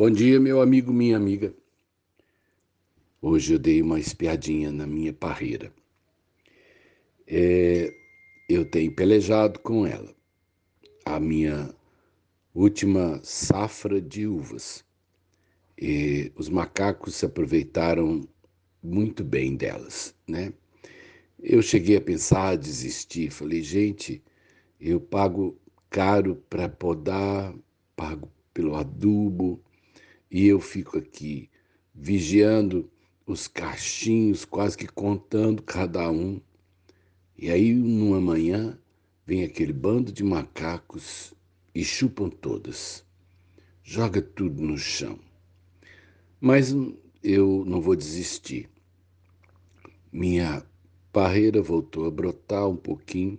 Bom dia, meu amigo, minha amiga. Hoje eu dei uma espiadinha na minha parreira. É, eu tenho pelejado com ela. A minha última safra de uvas. E os macacos se aproveitaram muito bem delas, né? Eu cheguei a pensar, desistir. Falei, gente, eu pago caro para podar, pago pelo adubo, e eu fico aqui vigiando os cachinhos, quase que contando cada um. E aí, numa manhã, vem aquele bando de macacos e chupam todas. Joga tudo no chão. Mas eu não vou desistir. Minha parreira voltou a brotar um pouquinho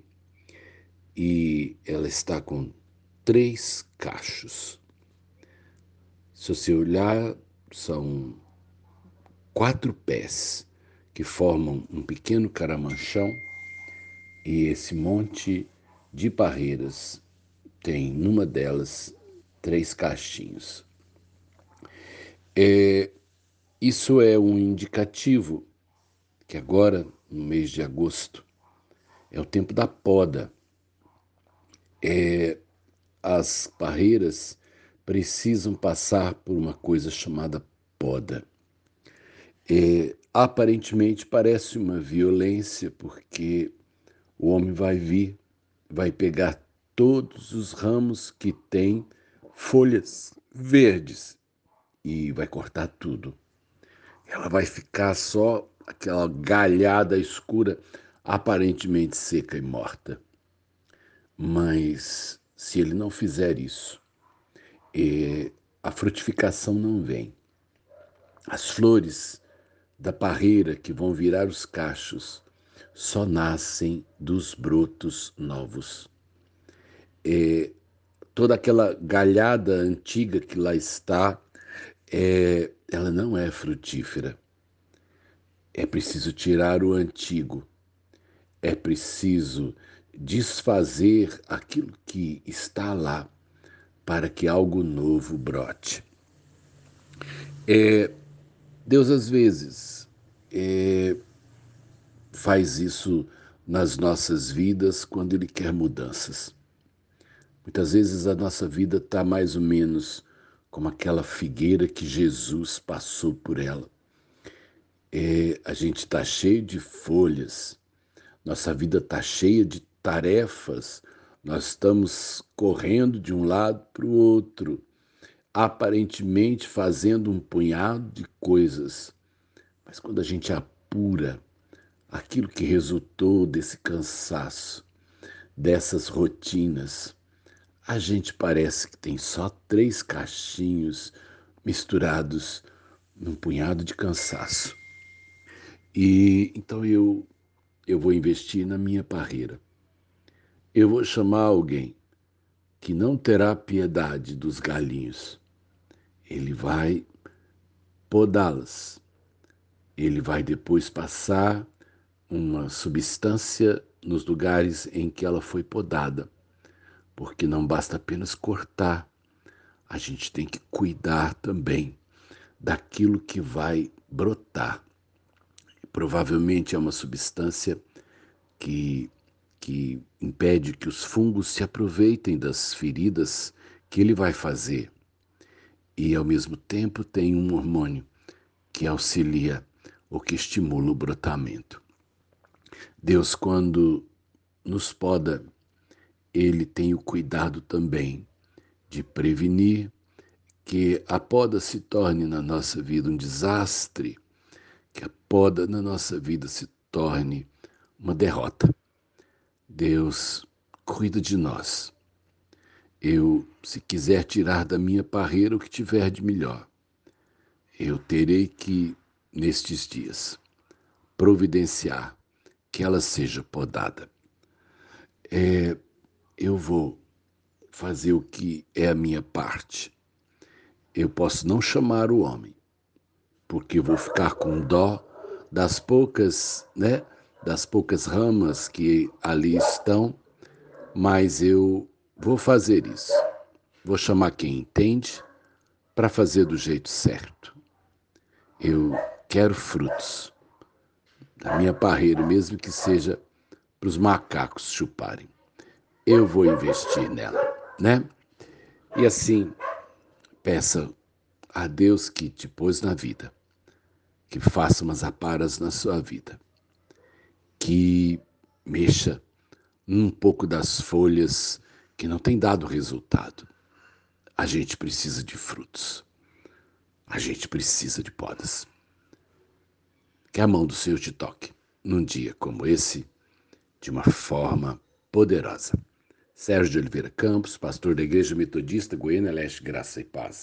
e ela está com três cachos. Se você olhar, são quatro pés que formam um pequeno caramanchão e esse monte de parreiras tem numa delas três cachinhos. É, isso é um indicativo que agora, no mês de agosto, é o tempo da poda. É, as parreiras precisam passar por uma coisa chamada poda. É, aparentemente parece uma violência, porque o homem vai vir, vai pegar todos os ramos que têm folhas verdes e vai cortar tudo. Ela vai ficar só aquela galhada escura, aparentemente seca e morta. Mas se ele não fizer isso, e a frutificação não vem. As flores da parreira que vão virar os cachos só nascem dos brotos novos. Toda aquela galhada antiga que lá está, é, ela não é frutífera. É preciso tirar o antigo, é preciso desfazer aquilo que está lá para que algo novo brote. É, Deus, às vezes, é, faz isso nas nossas vidas quando Ele quer mudanças. Muitas vezes a nossa vida está mais ou menos como aquela figueira que Jesus passou por ela. É, a gente está cheio de folhas, nossa vida está cheia de tarefas, nós estamos correndo de um lado para o outro, aparentemente fazendo um punhado de coisas. Mas quando a gente apura aquilo que resultou desse cansaço, dessas rotinas, a gente parece que tem só três cachinhos misturados num punhado de cansaço. E então eu eu vou investir na minha parreira eu vou chamar alguém que não terá piedade dos galinhos. Ele vai podá-las. Ele vai depois passar uma substância nos lugares em que ela foi podada, porque não basta apenas cortar, a gente tem que cuidar também daquilo que vai brotar. Provavelmente é uma substância que que impede que os fungos se aproveitem das feridas que ele vai fazer. E ao mesmo tempo tem um hormônio que auxilia ou que estimula o brotamento. Deus, quando nos poda, ele tem o cuidado também de prevenir que a poda se torne na nossa vida um desastre, que a poda na nossa vida se torne uma derrota. Deus cuida de nós. Eu, se quiser tirar da minha parreira o que tiver de melhor, eu terei que, nestes dias, providenciar que ela seja podada. É, eu vou fazer o que é a minha parte. Eu posso não chamar o homem, porque vou ficar com dó das poucas, né? Das poucas ramas que ali estão, mas eu vou fazer isso. Vou chamar quem entende para fazer do jeito certo. Eu quero frutos da minha parreira, mesmo que seja para os macacos chuparem. Eu vou investir nela, né? E assim, peça a Deus que te pôs na vida, que faça umas aparas na sua vida, que mexa um pouco das folhas que não tem dado resultado. A gente precisa de frutos. A gente precisa de podas. Que a mão do Senhor te toque num dia como esse, de uma forma poderosa. Sérgio de Oliveira Campos, pastor da Igreja Metodista Goiânia Leste, Graça e Paz.